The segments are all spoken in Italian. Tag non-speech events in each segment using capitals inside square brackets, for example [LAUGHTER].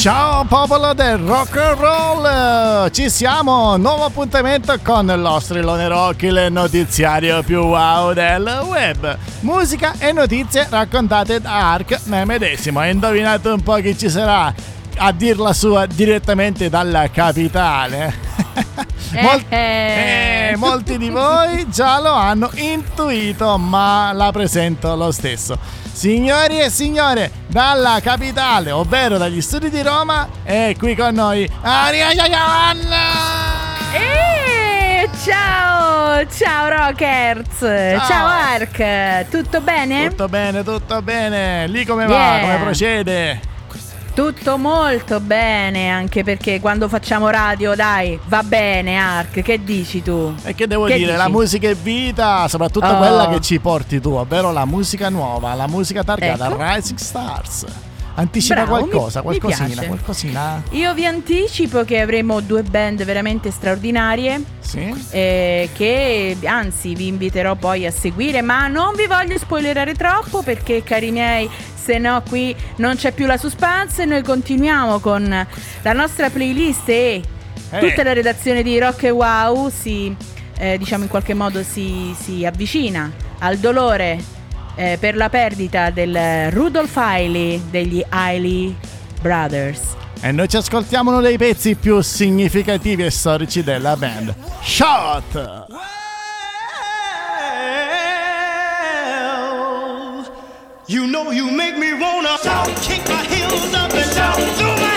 Ciao popolo del rock and roll! Ci siamo! Nuovo appuntamento con lo strillone rock, il notiziario più wow del web. Musica e notizie raccontate da Ark me medesimo. Indovinate un po' chi ci sarà a dirla sua direttamente dalla capitale. Mol- eh, molti di voi già lo hanno intuito, ma la presento lo stesso. Signori e signore, dalla capitale, ovvero dagli studi di Roma, è qui con noi Aria Giovanna! Eh, ciao, ciao Rockers, ciao. ciao Ark, tutto bene? Tutto bene, tutto bene, lì come va, yeah. come procede? Tutto molto bene, anche perché quando facciamo radio, dai, va bene, Ark, che dici tu? E che devo che dire, dici? la musica è vita, soprattutto oh. quella che ci porti tu, ovvero la musica nuova, la musica targata ecco. Rising Stars. Anticipa Bravo, qualcosa, mi, qualcosina, mi qualcosina. Io vi anticipo che avremo due band veramente straordinarie. Sì. Eh, che anzi vi inviterò poi a seguire, ma non vi voglio spoilerare troppo perché, cari miei, se no qui non c'è più la suspense. Noi continuiamo con la nostra playlist e hey. tutta la redazione di Rock e Wow si, eh, diciamo in qualche modo si, si avvicina al dolore eh, per la perdita del Rudolph Hailey degli Hailey Brothers. E noi ci ascoltiamo uno dei pezzi più significativi e storici della band, Shot! Well, you know you make me wanna kick my heels up and throw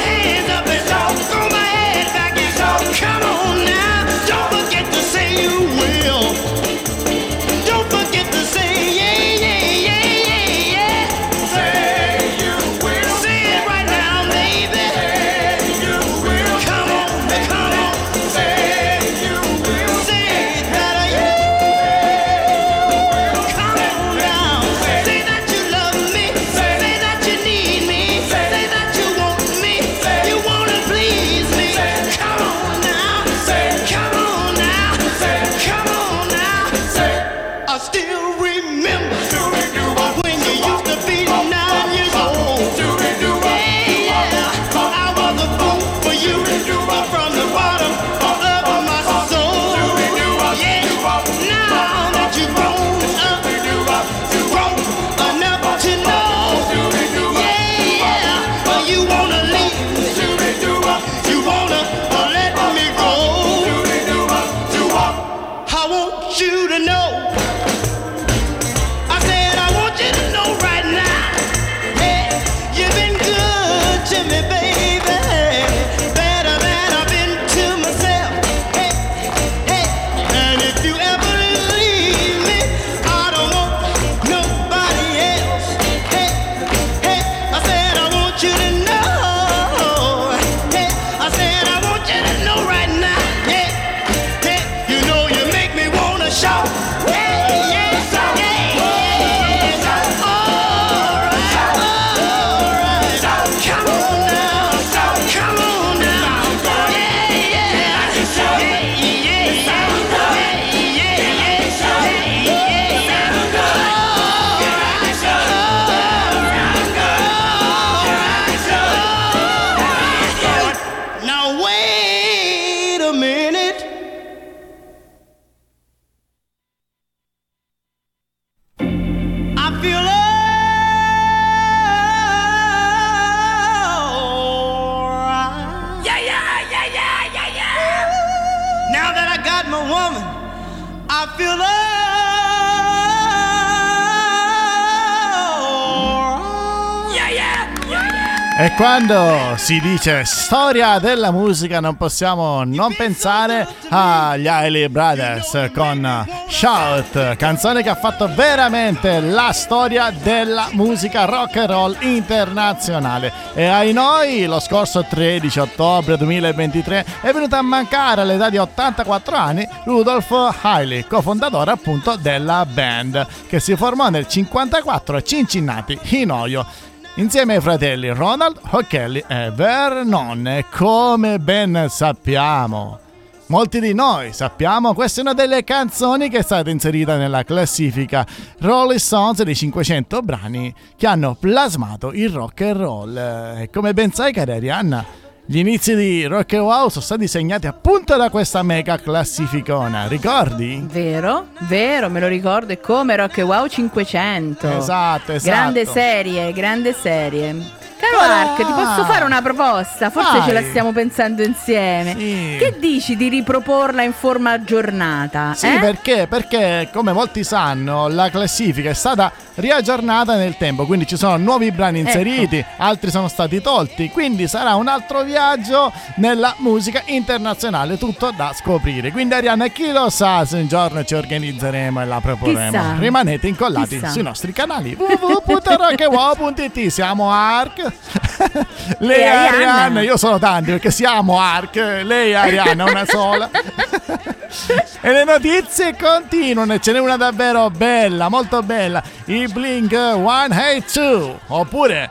quando si dice storia della musica non possiamo non pensare agli Hailey Brothers con Shout, canzone che ha fatto veramente la storia della musica rock and roll internazionale. E ai noi, lo scorso 13 ottobre 2023 è venuto a mancare all'età di 84 anni Rudolph Hailey, cofondatore appunto della band, che si formò nel 54 a Cincinnati, in Ohio insieme ai fratelli Ronald, O'Kelly e Vernon. Come ben sappiamo, molti di noi sappiamo, questa è una delle canzoni che è stata inserita nella classifica Rolling Stones dei 500 brani che hanno plasmato il rock and roll. E come ben sai, cara Arianna, gli inizi di Rock and Wow sono stati segnati appunto da questa mega classificona, ricordi? Vero, vero, me lo ricordo, è come Rock and Wow 500. Esatto, esatto. Grande serie, grande serie. Caro Mark, ti posso fare una proposta? Forse Vai. ce la stiamo pensando insieme. Sì. Che dici di riproporla in forma aggiornata? Sì, eh? perché? Perché, come molti sanno, la classifica è stata riaggiornata nel tempo, quindi ci sono nuovi brani Ecco. inseriti, altri sono stati tolti, quindi sarà un altro viaggio nella musica internazionale, tutto da scoprire. Quindi Arianna, chi lo sa se un giorno ci organizzeremo e la proporremo. Chissà. Rimanete incollati Chissà. sui nostri canali www.rockewow.it Siamo Ark. [LAUGHS] Lei E Arianna. Arianna, io sono tanti perché siamo Ark, lei è Arianna, una sola. [LAUGHS] e le notizie continuano, e ce n'è una davvero bella, molto bella. I Blink 182 oppure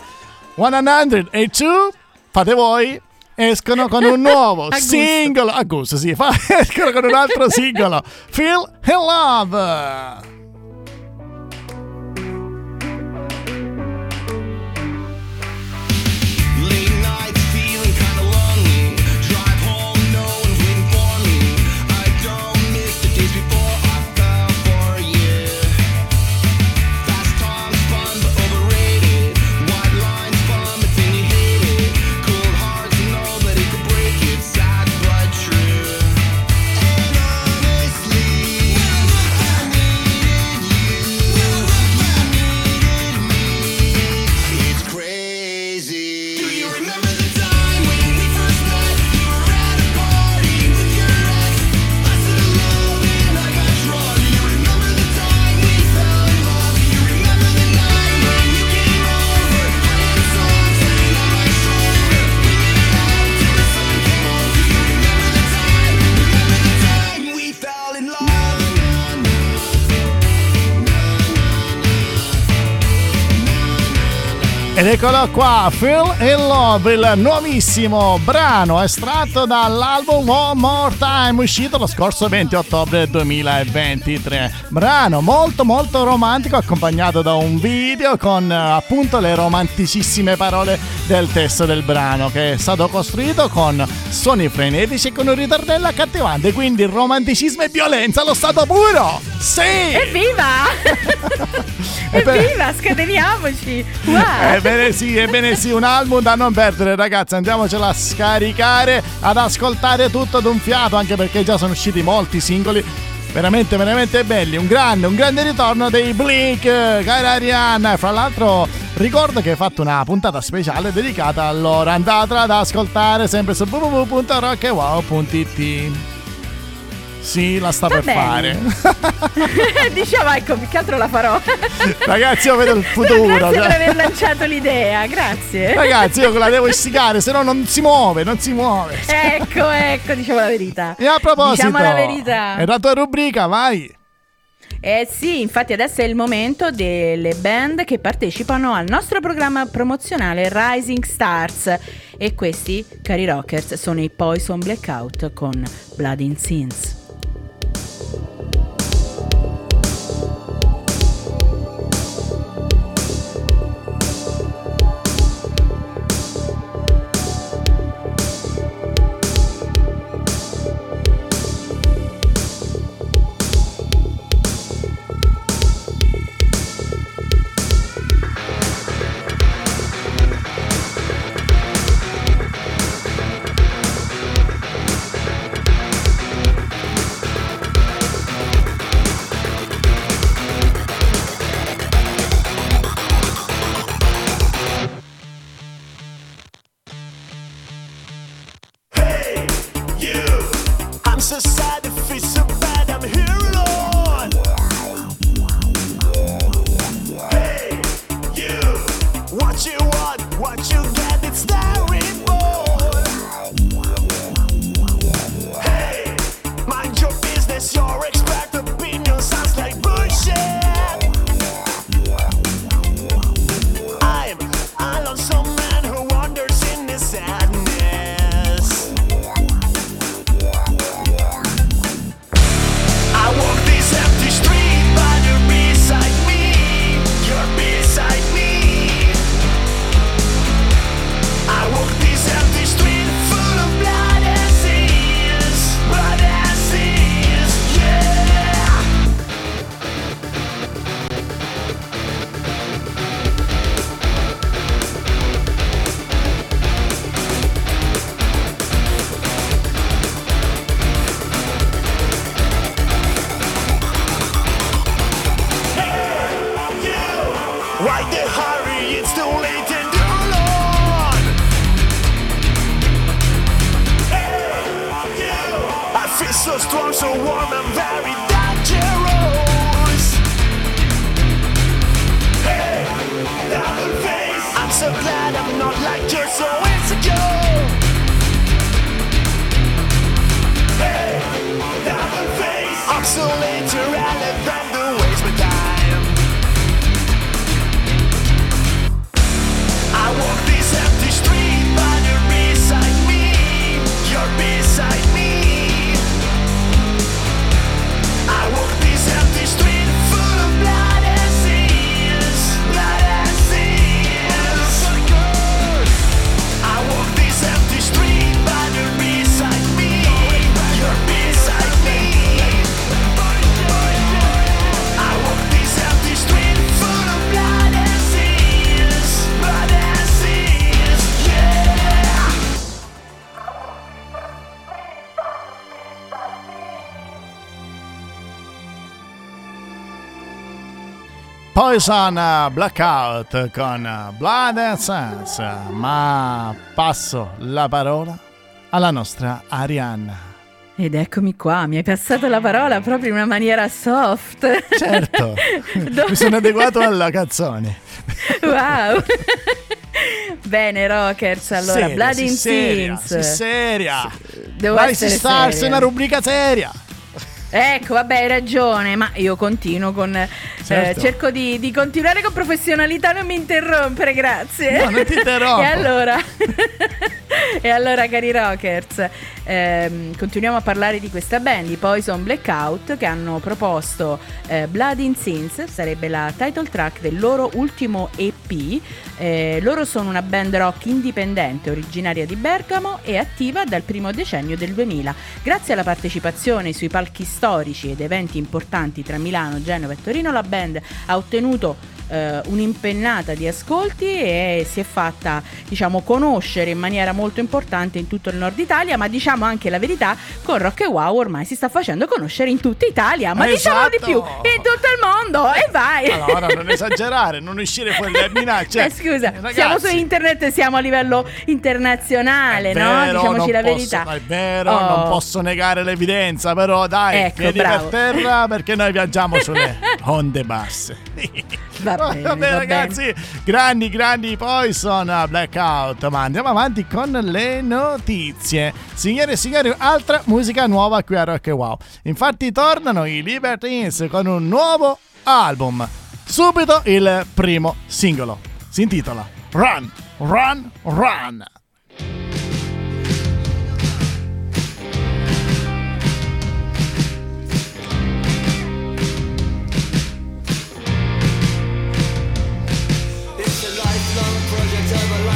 182, fate voi. Escono con un nuovo [LAUGHS] A singolo, a gusto sì, fa- escono con un altro singolo, Feel in Love. Eccolo qua, Feel in Love, il nuovissimo brano estratto dall'album One More Time, uscito lo scorso 20 ottobre 2023. Brano molto molto romantico, accompagnato da un video con eh, appunto le romanticissime parole del testo del brano, che è stato costruito con suoni frenetici e con un ritornello accattivante, quindi romanticismo e violenza allo stato puro! Sì! Evviva! [LAUGHS] Evviva, scateniamoci! Wow! Ebbene sì, ebbene sì, un album da non perdere ragazzi, andiamocela a scaricare, ad ascoltare tutto d'un fiato, anche perché già sono usciti molti singoli veramente veramente belli, un grande, un grande ritorno dei Blink, cara Arianna, fra l'altro ricordo che hai fatto una puntata speciale dedicata a loro, andatela ad ascoltare sempre su www.rockewow.it Sì, la sta Va per bene. fare. [LAUGHS] Diciamo, ecco, più che altro la farò. [LAUGHS] Ragazzi, io vedo il futuro. Grazie per aver lanciato l'idea, grazie. Ragazzi, io la devo istigare, se no non si muove, non si muove. Ecco, ecco, diciamo la verità. E a proposito, Diciamo la verità. è la tua rubrica, vai. Eh sì, infatti adesso è il momento delle band che partecipano al nostro programma promozionale Rising Stars e questi, cari rockers, sono i Poison Blackout con Blood in Sins. Poison uh, Blackout con uh, Blood and Sense. Ma passo la parola alla nostra Arianna. Ed eccomi qua, mi hai passato la parola proprio in una maniera soft. Certo, Do- [LAUGHS] mi sono adeguato alla canzone. Wow. Bene, Rockers, allora, Seria, Blood in seria, Scenes. sì, seria. Devo Vai essere Stars, seria. una rubrica seria. Ecco, vabbè, hai ragione, ma io continuo con... eh, Certo. cerco di, di continuare con professionalità, non mi interrompere, grazie. No, non ti interrompo. [LAUGHS] e allora... [LAUGHS] e allora, cari rockers, ehm, continuiamo a parlare di questa band, i Poison Blackout, che hanno proposto eh, Blood in Sins, sarebbe la title track del loro ultimo EP. Eh, loro sono una band rock indipendente, originaria di Bergamo e attiva dal primo decennio del 2000. Grazie alla partecipazione sui palchi storici ed eventi importanti tra Milano, Genova e Torino, la band ha ottenuto eh, un'impennata di ascolti e si è fatta diciamo conoscere in maniera molto importante in tutto il nord Italia ma diciamo anche la verità con Rock e Wow ormai si sta facendo conoscere in tutta Italia ma diciamo di Esatto. più in tutto il mondo e vai Allora, non [LAUGHS] esagerare, non uscire fuori dalle minacce. Eh, scusa, Ragazzi, siamo su internet, siamo a livello internazionale, È no? vero, Diciamoci la posso- verità. È vero, Oh. non posso negare l'evidenza, però dai, Ecco, piedi bravo. per terra [LAUGHS] perché noi viaggiamo sulle [LAUGHS] onde basse. Va bene, [LAUGHS] va bene. ragazzi, grandi, grandi Poison Blackout, ma andiamo avanti con le notizie. Signore e signori, altra musica nuova qui a Rock Wow. Infatti tornano i Libertines con un nuovo album. Subito il primo singolo. Si intitola Run, Run, Run. 这么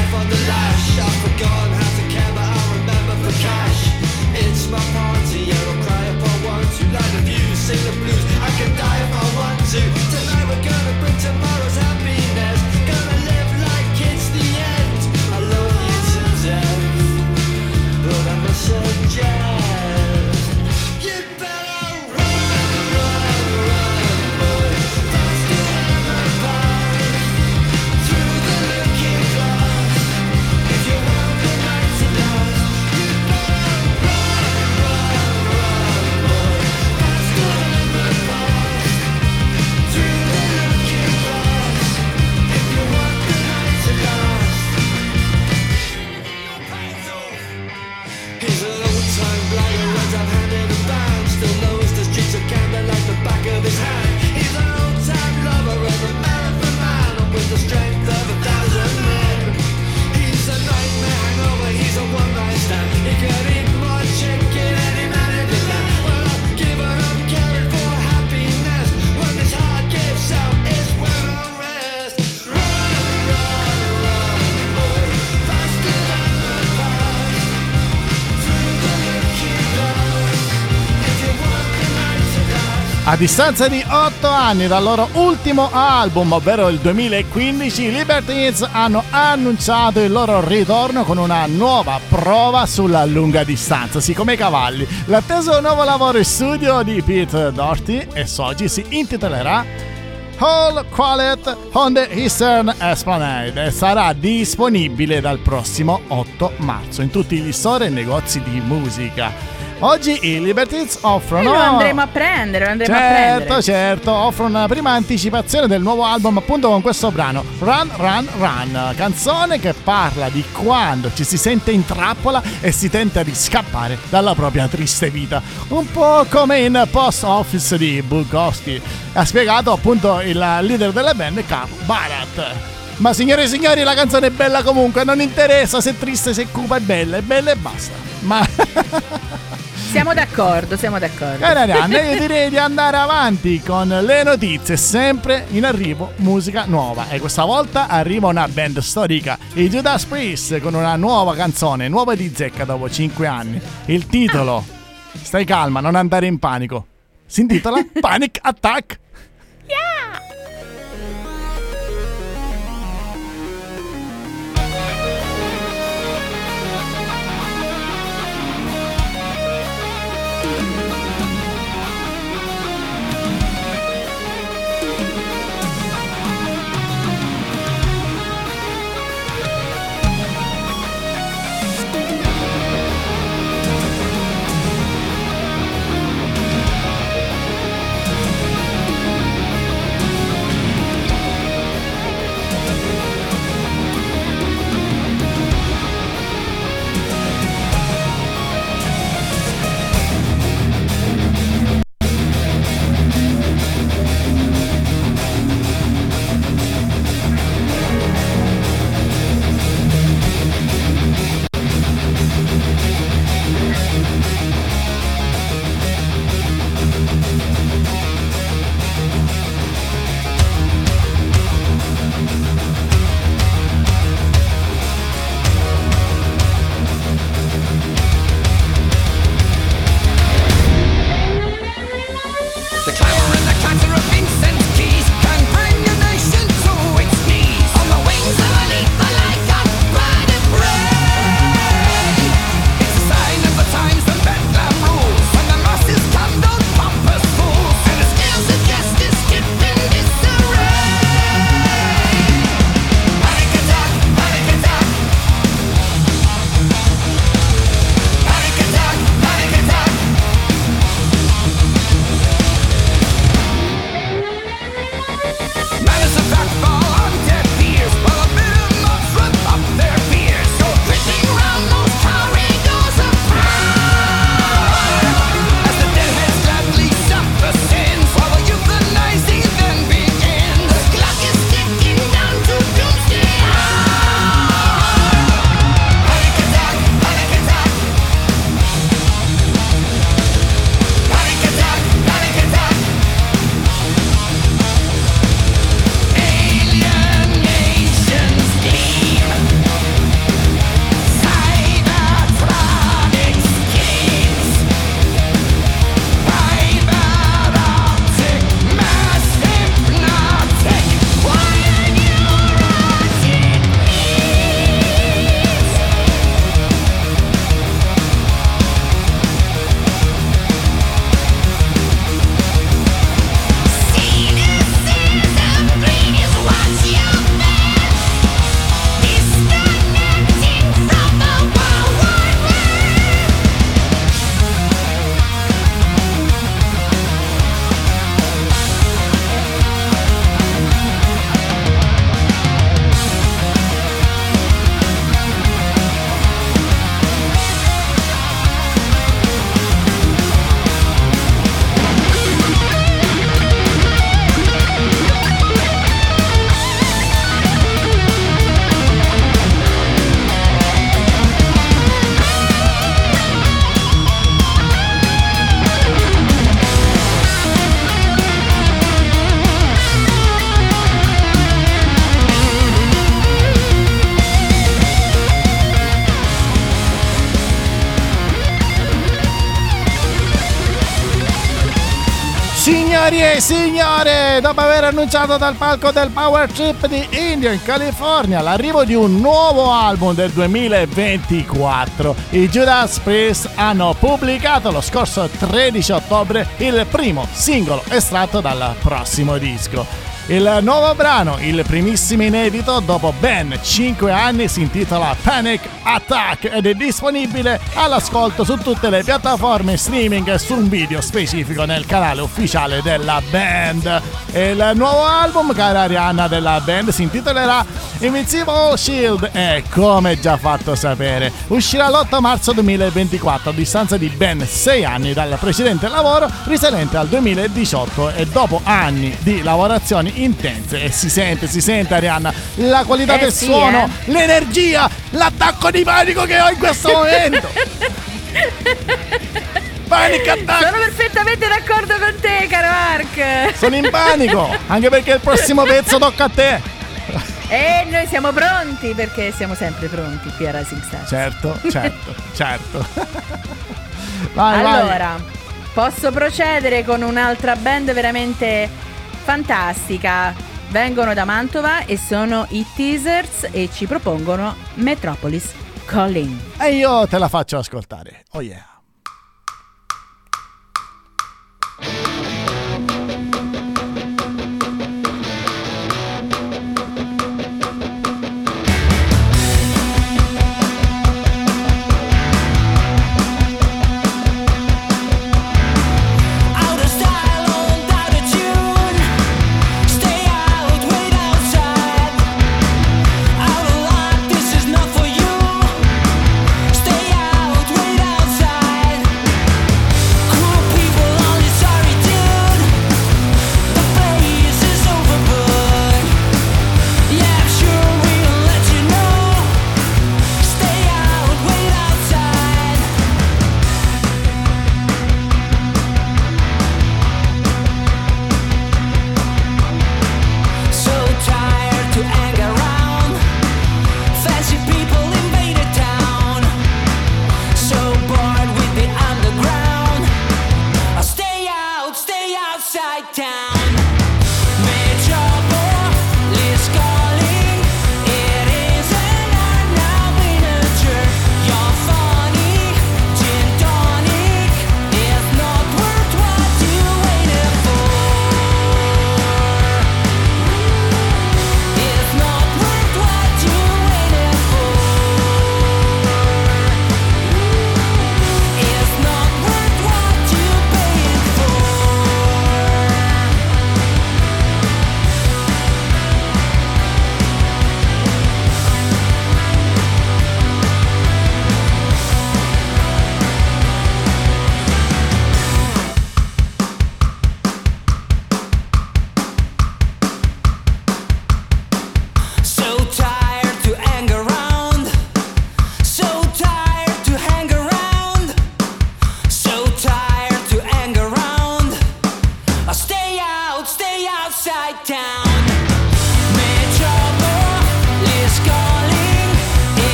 A distanza di 8 anni dal loro ultimo album, ovvero il 2015, i Libertines hanno annunciato il loro ritorno con una nuova prova sulla lunga distanza, sì come i cavalli. L'atteso nuovo lavoro in studio di Pete Doherty e Soji si intitolerà All Quiet on the Eastern Esplanade e sarà disponibile dal prossimo 8 marzo in tutti gli store e negozi di musica. Oggi i Libertines E offrono... lo andremo a prendere, lo andremo a Certo, prendere. certo, offrono una prima anticipazione del nuovo album appunto con questo brano Run Run Run, canzone che parla di quando ci si sente in trappola e si tenta di scappare dalla propria triste vita, un po' come in Post Office di Bukowski. Ha spiegato appunto il leader della band Carl Barat. Ma signore e signori, la canzone è bella comunque, non interessa se è triste, se è cupa, è bella, è bella e basta. Ma [LAUGHS] Siamo d'accordo, siamo d'accordo. Cari Arianna, io direi di andare avanti con le notizie, sempre in arrivo musica nuova. E questa volta arriva una band storica, i Judas Priest, con una nuova canzone, nuova di zecca dopo 5 anni. Il titolo, stai calma, non andare in panico, si intitola [LAUGHS] Panic Attack. Signore, dopo aver annunciato dal palco del Power Trip di India in California l'arrivo di un nuovo album del 2024, i Judas Priest hanno pubblicato lo scorso 13 ottobre il primo singolo estratto dal prossimo disco. Il nuovo brano, il primissimo inedito dopo ben 5 anni, si intitola Panic Attack ed è disponibile all'ascolto su tutte le piattaforme streaming e su un video specifico nel canale ufficiale della band. Il nuovo album, cara Arianna, della band si intitolerà Invincible Shield e, come già fatto sapere, uscirà l'8 marzo 2024 a distanza di ben 6 anni dal precedente lavoro risalente al 2018 e dopo anni di lavorazioni intense e si sente, si sente Arianna, la qualità Eh del sì, suono, eh. l'energia, l'attacco di panico che ho in questo momento. [LAUGHS] Panic attack! Sono perfettamente d'accordo con te, caro Mark. Sono in panico, anche perché il prossimo pezzo tocca a te. E noi siamo pronti perché siamo sempre pronti qui a Rising Star. Certo, certo, [LAUGHS] certo. Vai, vai. allora, posso procedere con un'altra band veramente fantastica. Vengono da Mantova e sono i Teasers e ci propongono Metropolis Calling. E io te la faccio ascoltare. Oh yeah.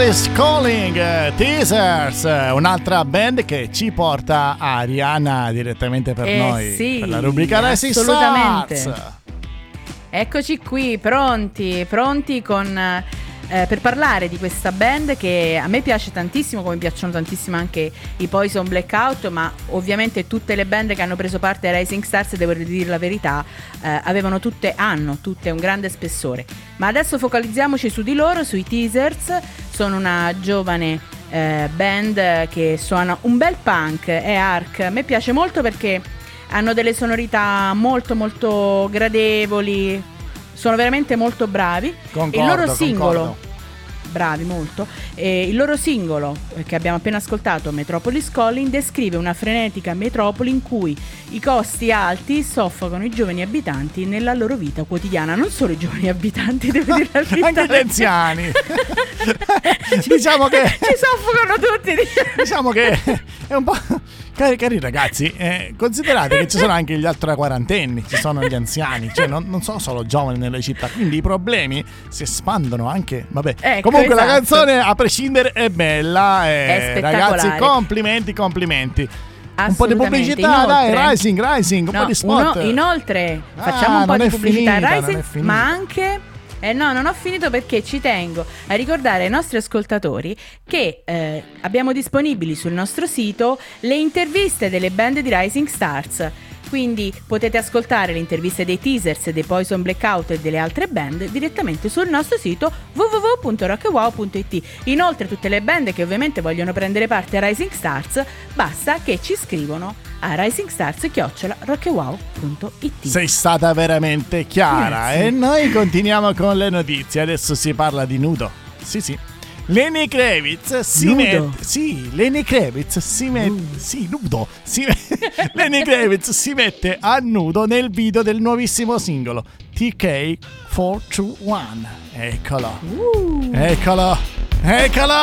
Metropolis Calling eh, Teasers, eh, un'altra band che ci porta a Rihanna direttamente per Eh noi sì, per la rubrica assolutamente. Stars. Eccoci qui, pronti, pronti con, eh, per parlare di questa band che a me piace tantissimo, come piacciono tantissimo anche i Poison Blackout, ma ovviamente tutte le band che hanno preso parte ai Rising Stars, devo dire la verità, eh, avevano tutte, hanno tutte un grande spessore. Ma adesso focalizziamoci su di loro, sui teasers, sono una giovane eh, band che suona un bel punk, è Ark. A me piace molto perché hanno delle sonorità molto molto gradevoli, sono veramente molto bravi. Concordo, il loro singolo, concordo. Bravi molto, e il loro singolo eh, che abbiamo appena ascoltato, Metropolis Calling, descrive una frenetica metropoli in cui i costi alti soffocano i giovani abitanti nella loro vita quotidiana. Non solo i giovani abitanti, devo dire la [LAUGHS] verità. Anche gli anziani. [LAUGHS] diciamo che Ci soffocano tutti. diciamo che è un po'. Cari, cari ragazzi, eh, considerate che ci sono anche gli ultra quarantenni, ci sono gli anziani, cioè non, non sono solo giovani nelle città, quindi i problemi si espandono anche. Vabbè, Ecco, comunque la esatto. canzone a prescindere è bella. eh, È ragazzi, complimenti, complimenti. Un po' di pubblicità, dai, Inoltre- Rising, Rising, un No, po' di spot. uno- inoltre, Ah, facciamo un po' di pubblicità finita, Rising, ma anche. Eh no, non ho finito perché ci tengo a ricordare ai nostri ascoltatori che eh, abbiamo disponibili sul nostro sito le interviste delle band di Rising Stars. Quindi potete ascoltare le interviste dei teasers dei Poison Blackout e delle altre band direttamente sul nostro sito www.rockwow.it. Inoltre tutte le band che ovviamente vogliono prendere parte a Rising Stars, basta che ci scrivono a risingstars.rockwow.it. Sei stata veramente chiara Grazie. e noi continuiamo con le notizie. Adesso si parla di nudo. Sì, sì. Lenny Kravitz si mette Sì, Lenny Kravitz si mette Sì, nudo. Si me- [LAUGHS] Lenny Kravitz si mette a nudo nel video del nuovissimo singolo TK421. Eccolo. Uh, Eccolo. Eccolo.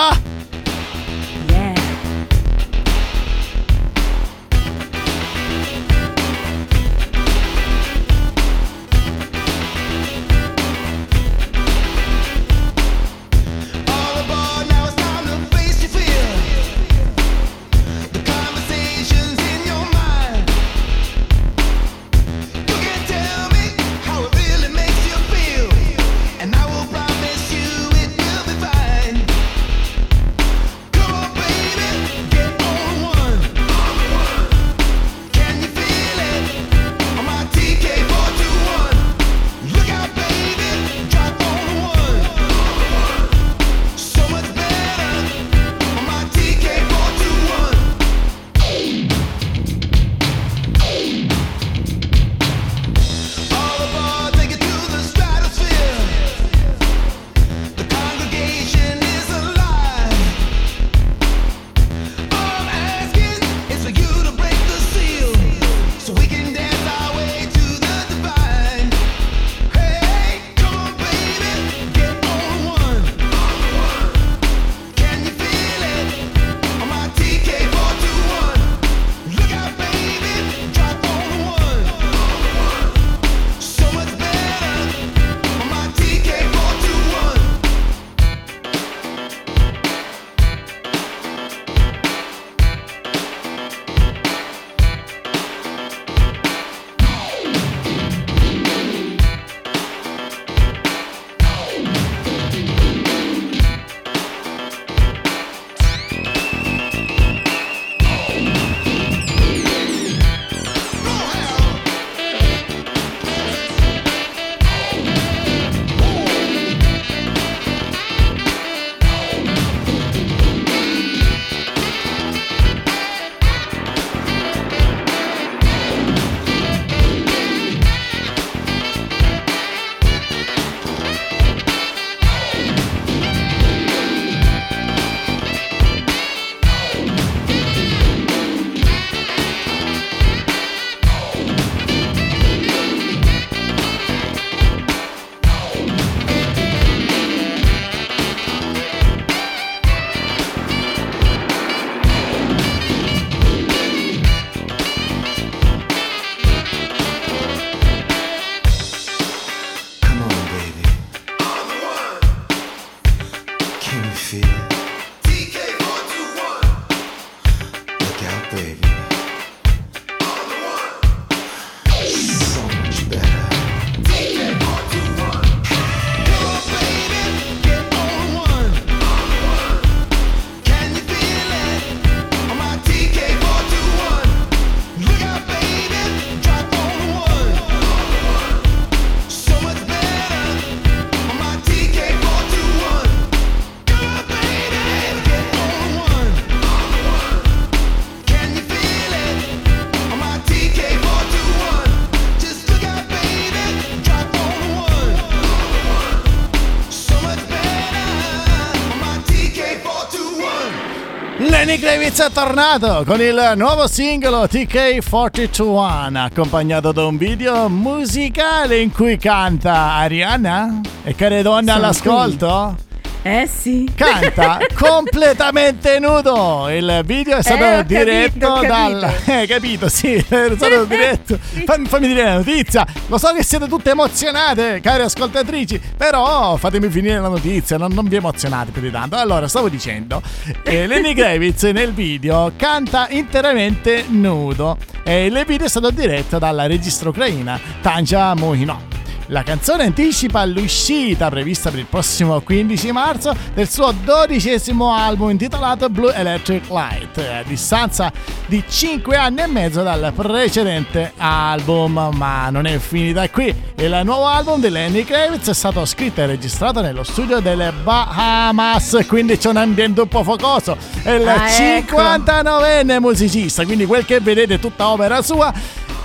Kravitz è tornato con il nuovo singolo TK421 accompagnato da un video musicale in cui canta Ariana. E care donne Sono all'ascolto Eh sì. canta [LAUGHS] completamente nudo. Il video è stato Eh, diretto capito, dal capito. [LAUGHS] eh capito sì [LAUGHS] è stato diretto. Fammi, fammi dire la notizia. Lo so che siete tutte emozionate cari ascoltatrici però fatemi finire la notizia non, non vi emozionate più di tanto. Allora stavo dicendo eh, Lenny Kravitz nel video canta interamente nudo. E il video è stato diretto dalla regista ucraina Tanja Mohino la canzone anticipa l'uscita prevista per il prossimo 15 marzo del suo dodicesimo album intitolato Blue Electric Light, a distanza di 5 anni e mezzo dal precedente album. Ma non è finita qui. Il nuovo album di Lenny Kravitz è stato scritto e registrato nello studio delle Bahamas, quindi c'è un ambiente un po' focoso. È il Ah, ecco. 59enne musicista, quindi quel che vedete è tutta opera sua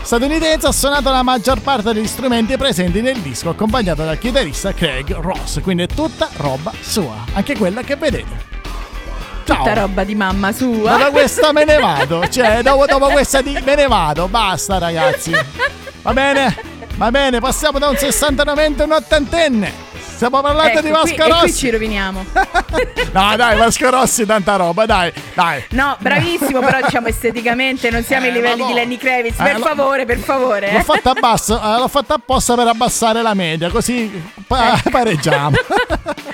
statunitense ha suonato la maggior parte degli strumenti presenti nel disco accompagnato dal chitarrista Craig Ross quindi è tutta roba sua anche quella che vedete. Ciao. Tutta roba di mamma sua. dopo questa me ne vado cioè [LAUGHS] dopo, dopo questa di me ne vado basta ragazzi. Va bene va bene passiamo da un 69enne a un ottantenne stiamo parlando Ecco, di Vasco e qui Rossi ci roviniamo. [LAUGHS] no dai Vasco Rossi tanta roba dai dai No, bravissimo, però diciamo esteticamente non siamo ai Eh, livelli ma di no. Lenny Kravitz. Eh, Per lo- favore, per favore. L'ho eh. fatta, abbasso, eh, l'ho fatta apposta per abbassare la media, così pa- pareggiamo. [LAUGHS]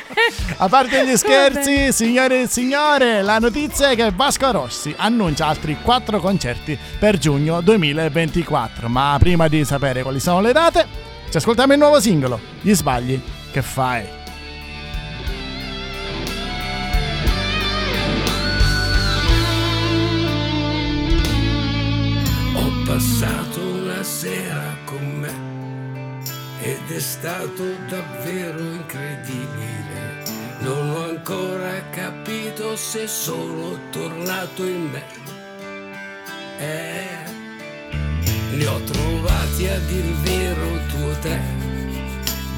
A parte gli scherzi, signore e signore, la notizia è che Vasco Rossi annuncia altri 4 concerti per giugno 2024. Ma prima di sapere quali sono le date, ci ascoltiamo il nuovo singolo, Gli sbagli che fai. Ho passato una sera con me ed è stato davvero incredibile. Non ho ancora capito se sono tornato in me. Eh, li ho trovati a dir vero due o tre, di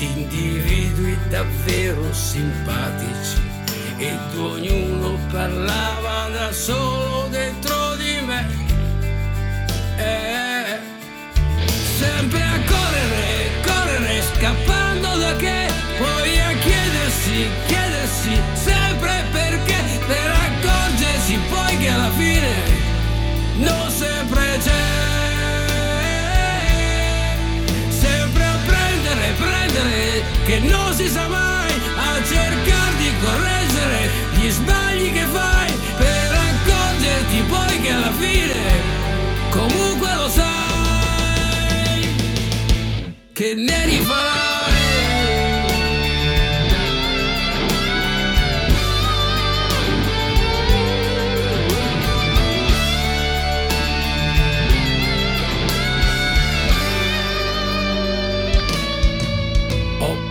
individui davvero simpatici ed ognuno parlava da solo dentro di me. Eh, sempre a correre, correre, scappando da che, poi a chiedersi, chiedersi sempre perché, per accorgersi poi che alla fine non sempre c'è. Che non si sa mai, a cercare di correggere gli sbagli che fai, per accorgerti poi che alla fine comunque lo sai che ne rifarai.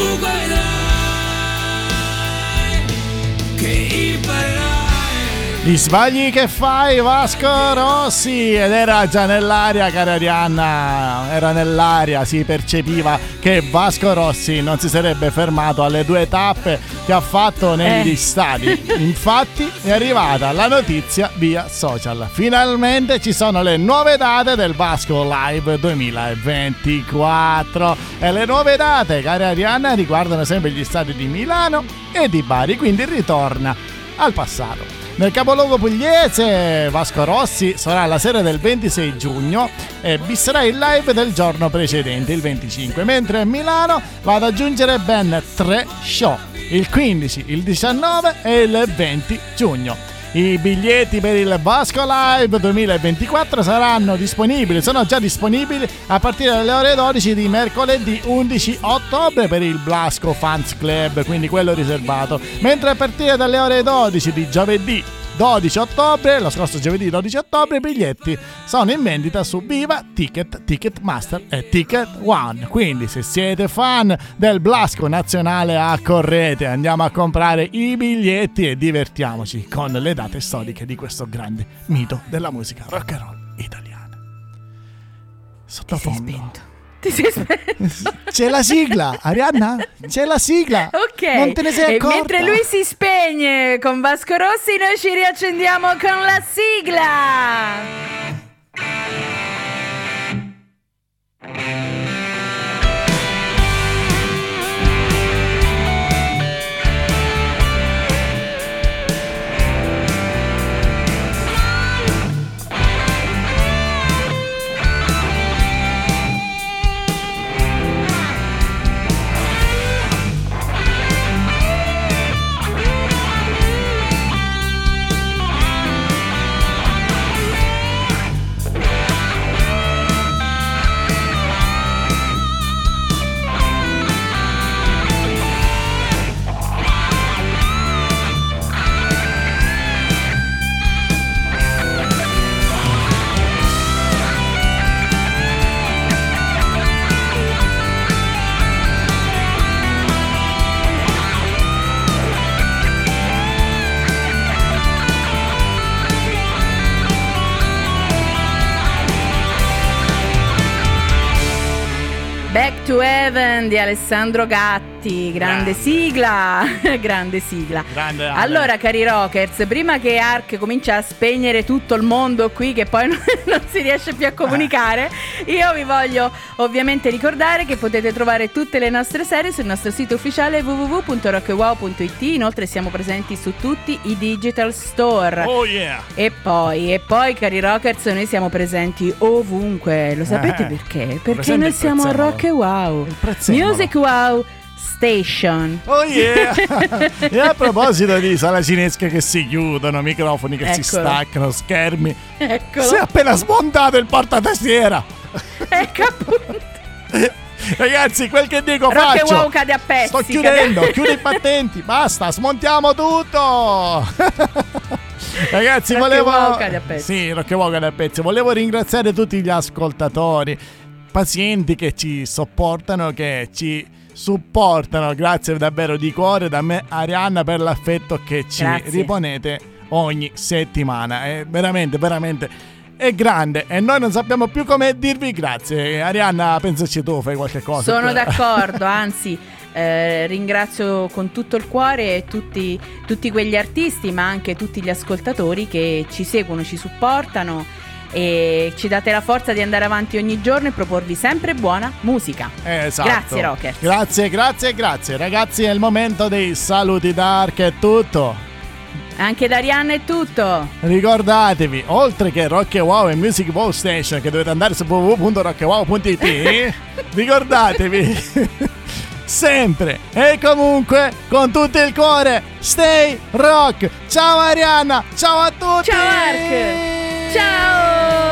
comunque Gli sbagli che fai Vasco Rossi ed era già nell'aria cara Arianna, era nell'aria, si percepiva che Vasco Rossi non si sarebbe fermato alle due tappe che ha fatto negli Eh. stadi. Infatti è arrivata la notizia via social. Finalmente ci sono le nuove date del Vasco Live 2024 e le nuove date, cara Arianna, riguardano sempre gli stadi di Milano e di Bari, quindi ritorna al passato. Nel capoluogo pugliese Vasco Rossi sarà la sera del 26 giugno e bisserà il live del giorno precedente, il 25, mentre a Milano va ad aggiungere ben tre show, il 15, il 19 e il 20 giugno. I biglietti per il Vasco Live 2024 saranno disponibili, sono già disponibili a partire dalle ore 12 di mercoledì 11 ottobre per il Blasco Fans Club, quindi quello riservato, mentre a partire dalle ore 12 di giovedì 12 ottobre, lo scorso giovedì 12 ottobre, i biglietti sono in vendita su Viva, Ticket, Ticketmaster e Ticket One. Quindi se siete fan del Blasco nazionale accorrete, andiamo a comprare i biglietti e divertiamoci con le date storiche di questo grande mito della musica rock and roll italiana. Sottofondo. Ti sei [LAUGHS] spento. C'è la sigla, Arianna? C'è la sigla. Ok, Non te ne sei e accorta? mentre lui si spegne con Vasco Rossi, noi ci riaccendiamo con la sigla. Heaven di Alessandro Gatti, grande Grande. sigla, [LAUGHS] grande sigla. Grande. Allora, cari rockers, prima che Ark comincia a spegnere tutto il mondo qui, che poi [LAUGHS] non, non si riesce più a comunicare, io vi voglio ovviamente ricordare che potete trovare tutte le nostre serie sul nostro sito ufficiale www.rockwow.it. Inoltre siamo presenti su tutti i digital store. Oh yeah. E poi, e poi, cari rockers, noi siamo presenti ovunque. Lo sapete Eh, perché? Perché noi siamo a. Rock e Wow. Music Wow Station. Oh yeah! [LAUGHS] e a proposito di sale cinesche che si chiudono, microfoni che si Eccolo. staccano, schermi, Eccolo. si è appena smontato il portatastiera! Ecco appunto. [LAUGHS] Ragazzi, quel che dico Rock faccio! Wow cade a pezzi. Sto chiudendo, cade- chiudo i battenti, [LAUGHS] basta, smontiamo tutto! Ragazzi, Rock volevo. Wow cade a pezzi. Sì, Rock Wow cade a pezzi. Volevo ringraziare tutti gli ascoltatori, pazienti che ci sopportano, che ci supportano. Grazie davvero di cuore da me, Arianna, per l'affetto che ci Grazie. riponete ogni settimana. È veramente, veramente. È grande e noi non sappiamo più come dirvi grazie. Arianna, pensaci tu, fai qualche cosa. Sono d'accordo, [LAUGHS] anzi. eh, ringrazio con tutto il cuore tutti, tutti quegli artisti, ma anche tutti gli ascoltatori che ci seguono, ci supportano e ci date la forza di andare avanti ogni giorno e proporvi sempre buona musica. Esatto. Grazie, Rockers. Grazie, grazie, grazie. Ragazzi, è il momento dei saluti dark, è tutto. Anche da Arianna è tutto. Ricordatevi, oltre che Rock e Wow e Music Wow Station, che dovete andare su www.rockwow.it, [LAUGHS] ricordatevi [LAUGHS] sempre e comunque con tutto il cuore, stay rock. Ciao Arianna, ciao a tutti. Ciao Ark. 加油！